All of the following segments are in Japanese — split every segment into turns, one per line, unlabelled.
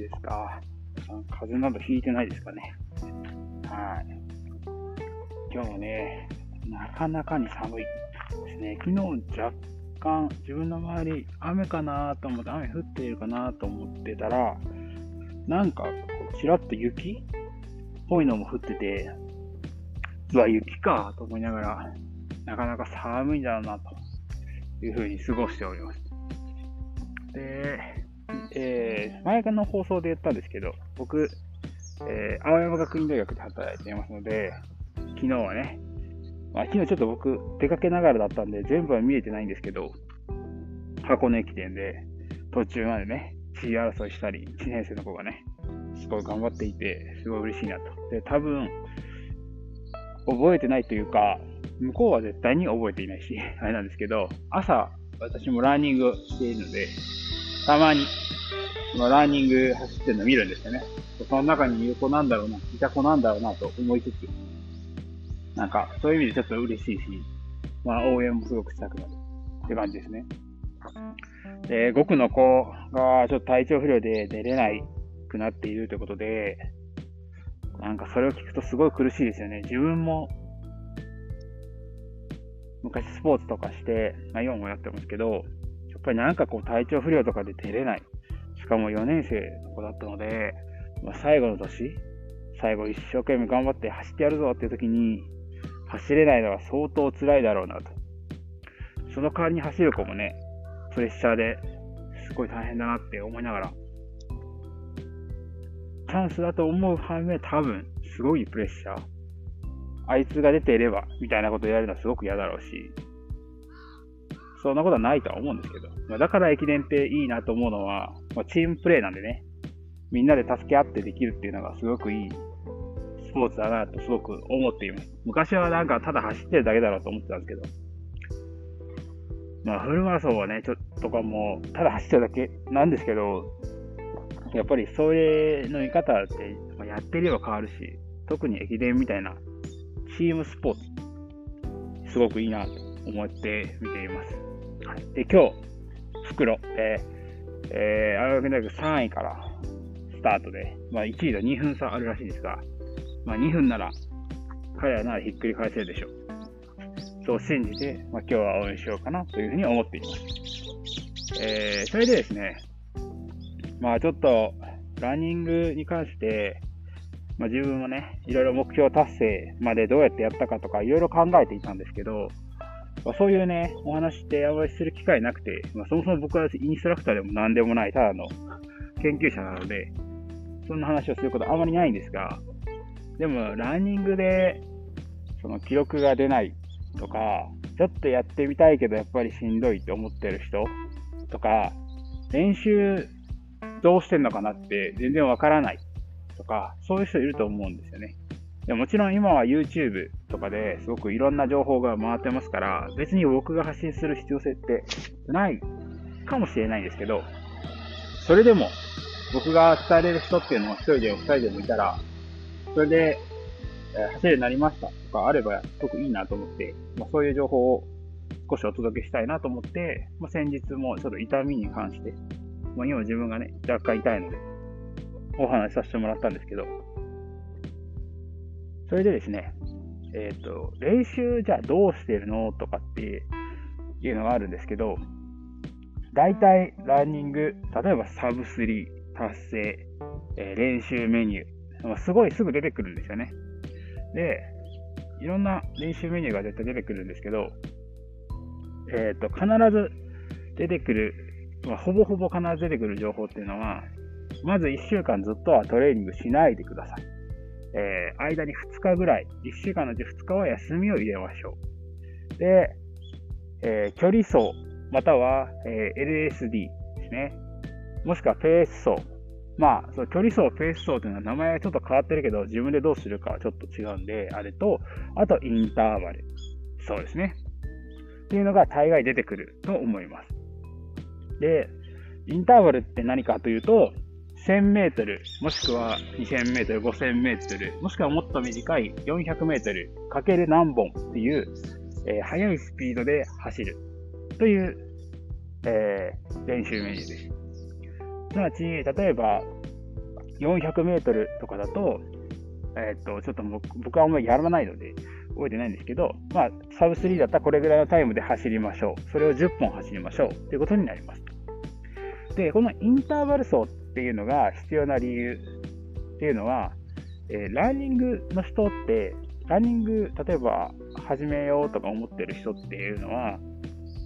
ですか。風邪などひいてないですかね。はい。今日もね、なかなかに寒いですね。昨日若干自分の周り雨かなと思って雨降っているかなと思ってたら、なんかこうちらっと雪っぽいのも降ってて、うわ、雪かと思いながら、なかなか寒いんだろうなというふうに過ごしております。で、えー、前の放送で言ったんですけど、僕、えー、青山学院大学で働いていますので、昨日はね、まあ、昨日ちょっと僕出かけながらだったんで全部は見えてないんですけど、箱根駅伝で途中までね、地位争いしたり、1年生の子がね、すごい頑張っていて、すごい嬉しいなと。で、多分、覚えてないというか、向こうは絶対に覚えていないし、あれなんですけど、朝、私もランニングしているので、たまに、そのランニング走ってるの見るんですよね。その中にいる子なんだろうな、いた子なんだろうなと思いつつ、なんか、そういう意味でちょっと嬉しいし、まあ、応援もすごくしたくなるって感じですね。で、5区の子がちょっと体調不良で出れないくなっているということで、なんかそれを聞くとすごい苦しいですよね。自分も、昔スポーツとかして、まあ今もやってますけど、っぱりなんかこう体調不良とかで出れない。しかも4年生の子だったので、まあ、最後の年、最後一生懸命頑張って走ってやるぞっていう時に、走れないのは相当辛いだろうなと。その代わりに走る子もね、プレッシャーですごい大変だなって思いながら、チャンスだと思う反面多分、すごいプレッシャー。あいつが出ていれば、みたいなことをやるのはすごく嫌だろうし、そんなことはないとは思うんですけど、まあ、だから駅伝っていいなと思うのは、まあ、チームプレーなんでね、みんなで助け合ってできるっていうのがすごくいいスポーツだなとすごく思っています。昔はなんかただ走ってるだけだろうと思ってたんですけど、まあフルマラソンはね、ちょっとかもただ走ってるだけなんですけど、やっぱりそれの見方ってやってれば変わるし、特に駅伝みたいなチームスポーツ、すごくいいなと思って見ています。はい、で、今日、袋、えー、えー、青学大学3位からスタートで、まあ、1位と2分差あるらしいですが、まあ、2分なら、彼らならひっくり返せるでしょう。そう信じて、まあ、今日は応援しようかなというふうに思っています。えー、それでですね、まあちょっと、ランニングに関して、まあ、自分もね、いろいろ目標達成までどうやってやったかとか、いろいろ考えていたんですけど、まあ、そういうね、お話ってあまりする機会なくて、まあ、そもそも僕はインストラクターでも何でもない、ただの研究者なので、そんな話をすることあまりないんですが、でも、ランニングで、その記録が出ないとか、ちょっとやってみたいけどやっぱりしんどいって思ってる人とか、練習どうしてんのかなって全然わからないとか、そういう人いると思うんですよね。でもちろん今は YouTube とかですごくいろんな情報が回ってますから、別に僕が発信する必要性ってないかもしれないんですけど、それでも僕が伝えれる人っていうのは一人でも二人でもいたら、それで、え走るようになりましたとかあればすごくいいなと思って、まあ、そういう情報を少しお届けしたいなと思って、まあ、先日もちょっと痛みに関して、まあ、今自分がね、若干痛いので、お話しさせてもらったんですけど、それでですね、えっ、ー、と、練習じゃあどうしてるのとかっていうのがあるんですけど、大体ランニング、例えばサブ3達成、えー、練習メニュー、すごいすぐ出てくるんですよね。で、いろんな練習メニューが絶対出てくるんですけど、えっ、ー、と、必ず出てくるまあ、ほぼほぼ必ず出てくる情報っていうのは、まず1週間ずっとはトレーニングしないでください。えー、間に2日ぐらい、1週間のうち2日は休みを入れましょう。で、えー、距離走、または、えー、LSD ですね。もしくはペース走。まあ、その距離走、ペース走というのは名前はちょっと変わってるけど、自分でどうするかはちょっと違うんで、あれと、あとインターバル。そうですね。っていうのが大概出てくると思います。で、インターバルって何かというと、1000メートル、もしくは2000メートル、5000メートル、もしくはもっと短い400メートルかける何本っていう、えー、速いスピードで走るという、えー、練習メニューです。すなわち、例えば、400メートルとかだと、えっ、と、ちょっと僕僕はあんまりやらないので、覚えてないんですけど、まあ、サブ3だったらこれぐらいのタイムで走りましょう。それを10本走りましょう。ということになります。で、このインターバル走っっていうのが必要な理由っていうのは、えー、ランニングの人って、ランニング、例えば始めようとか思ってる人っていうのは、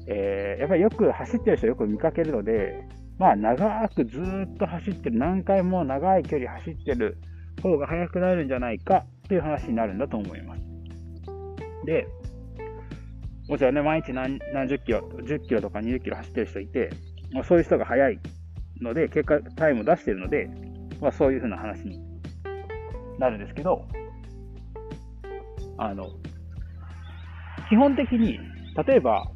えー、やっぱりよく走ってる人よく見かけるので、まあ長くずっと走ってる、何回も長い距離走ってる方が速くなるんじゃないかという話になるんだと思います。で、もちろんね、毎日何何十キロ、10キロとか20キロ走ってる人いて、そういう人が速いので、結果タイムを出してるので、まあ、そういうふうな話になるんですけど、あの、基本的に、例えば、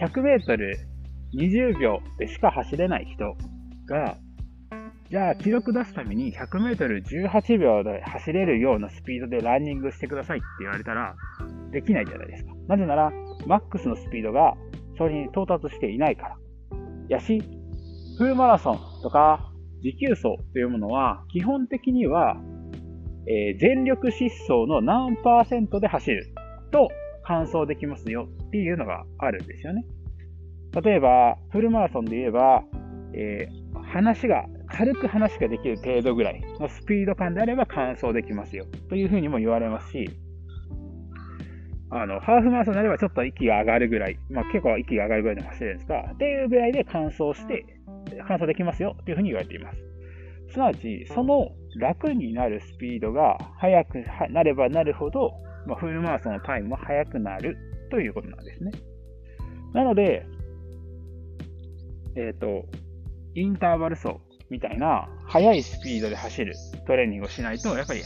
100メートル20秒でしか走れない人が、じゃあ記録出すために100メートル18秒で走れるようなスピードでランニングしてくださいって言われたら、できないじゃないですか。なぜなら、マックスのスピードがそれに到達していないから。やし、フルマラソンとか持久走というものは、基本的には、えー、全力疾走の何パーセントで走ると完走できますよっていうのがあるんですよね。例えば、フルマラソンで言えば、えー、話が、軽く話ができる程度ぐらいのスピード感であれば完走できますよというふうにも言われますし、あの、ハーフマラソンであればちょっと息が上がるぐらい、まあ結構息が上がるぐらいで走れるんですが、っていうぐらいで完走して、完走できますよっていうふうに言われています。すなわち、その楽になるスピードが速くなればなるほど、まあ、フルマラソンのタイムも速くなるということなんですね。なので、えっ、ー、と、インターバル走みたいな速いスピードで走るトレーニングをしないと、やっぱり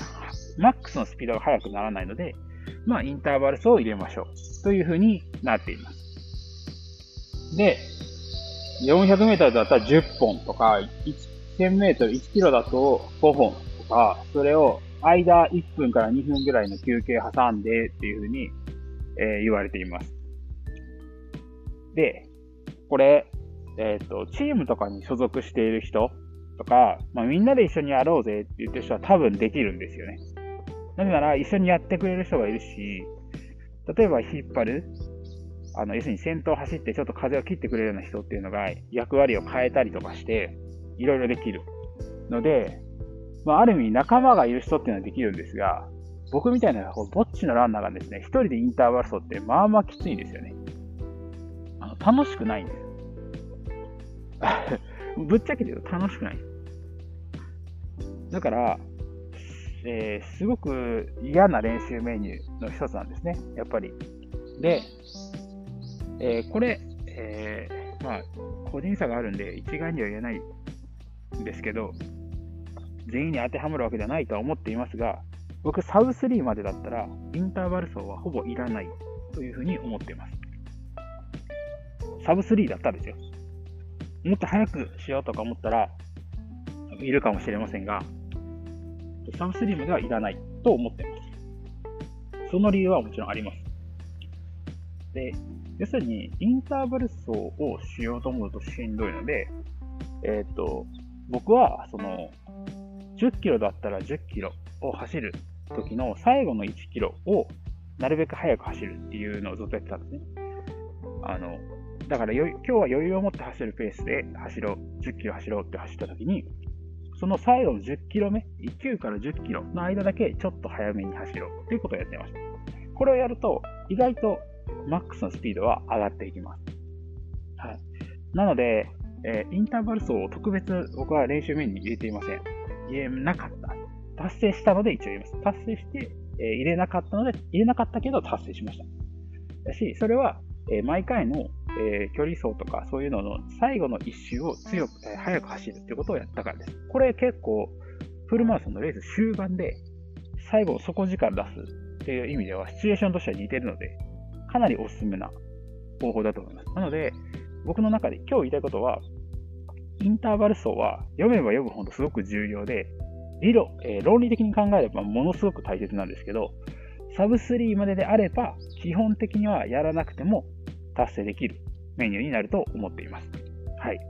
マックスのスピードが速くならないので、まあ、インターバル走を入れましょうというふうになっています。で、400メートルだったら10本とか、1000メートル、1キロだと5本とか、それを間1分から2分ぐらいの休憩挟んでっていうふうに、えー、言われています。で、これ、えっ、ー、と、チームとかに所属している人とか、まあ、みんなで一緒にやろうぜって言ってる人は多分できるんですよね。なぜなら一緒にやってくれる人がいるし、例えば引っ張る、あの、要するに先頭走ってちょっと風を切ってくれるような人っていうのが役割を変えたりとかして、いろいろできるので、まあ、ある意味仲間がいる人っていうのはできるんですが、僕みたいなこうぼっちのランナーがですね、一人でインターバル走ってまあまあきついんですよね。あの楽しくないんです。ぶっちゃけて言うと楽しくない。だから、えー、すごく嫌な練習メニューの一つなんですね、やっぱり。で、えー、これ、えー、まあ、個人差があるんで、一概には言えないんですけど、全員に当てはまるわけではないとは思っていますが、僕、サブ3までだったら、インターバル走はほぼいらないというふうに思っています。サブ3だったらですよ。もっと早くしようとか思ったら、いるかもしれませんが、サブスリムではいらないと思っています。その理由はもちろんあります。で、要するに、インターバル走をしようと思うとしんどいので、えっ、ー、と、僕は、その、10キロだったら10キロを走る時の最後の1キロをなるべく早く走るっていうのをずっとやってたんですね。あの、だから今日は余裕を持って走るペースで走ろう、10キロ走ろうって走った時に、その最後の10キロ目、9から10キロの間だけちょっと早めに走ろうということをやってました。これをやると、意外とマックスのスピードは上がっていきます。はい。なので、えー、インターバル走を特別僕は練習面に入れていません。入れなかった。達成したので一応言います。達成して、えー、入れなかったので、入れなかったけど達成しました。だし、それは、えー、毎回のえ、距離走とかそういうのの最後の一周を強く、えー、速く走るってことをやったからです。これ結構、フルマラソンのレース終盤で最後底力出すっていう意味ではシチュエーションとしては似てるので、かなりおすすめな方法だと思います。なので、僕の中で今日言いたいことは、インターバル走は読めば読むほどすごく重要で、理論、えー、論理的に考えればものすごく大切なんですけど、サブ3までであれば、基本的にはやらなくても達成できるメニューになると思っています。はい。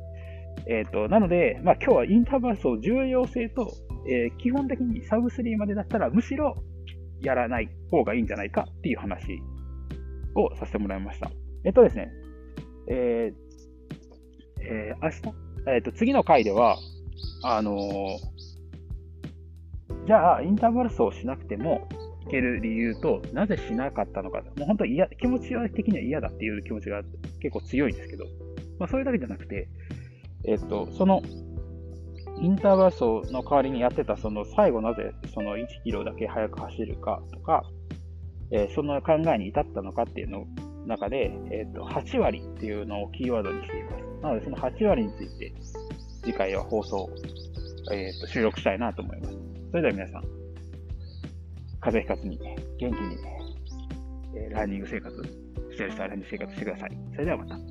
えっ、ー、と、なので、まあ今日はインターバル走重要性とえー、基本的にサブ3までだったら、むしろやらない方がいいんじゃないかっていう話をさせてもらいました。えっとですね、えー、えー、明日、えっと、次の回では、あの、じゃあ、インターバル走しなくてもいける理由と、なぜしなかったのか、もう本当嫌、気持ち的には嫌だっていう気持ちが結構強いんですけど、まあ、それだけじゃなくて、えっと、その、インターバル走の代わりにやってた、その最後なぜその1キロだけ速く走るかとか、えー、その考えに至ったのかっていうの中で、え、ー、と、8割っていうのをキーワードにしています。なので、その8割について、次回は放送、え、ー、と、収録したいなと思います。それでは皆さん、風邪ひかずに、元気に、えー、ランニング生活ステルスアランニング生活してください。それではまた。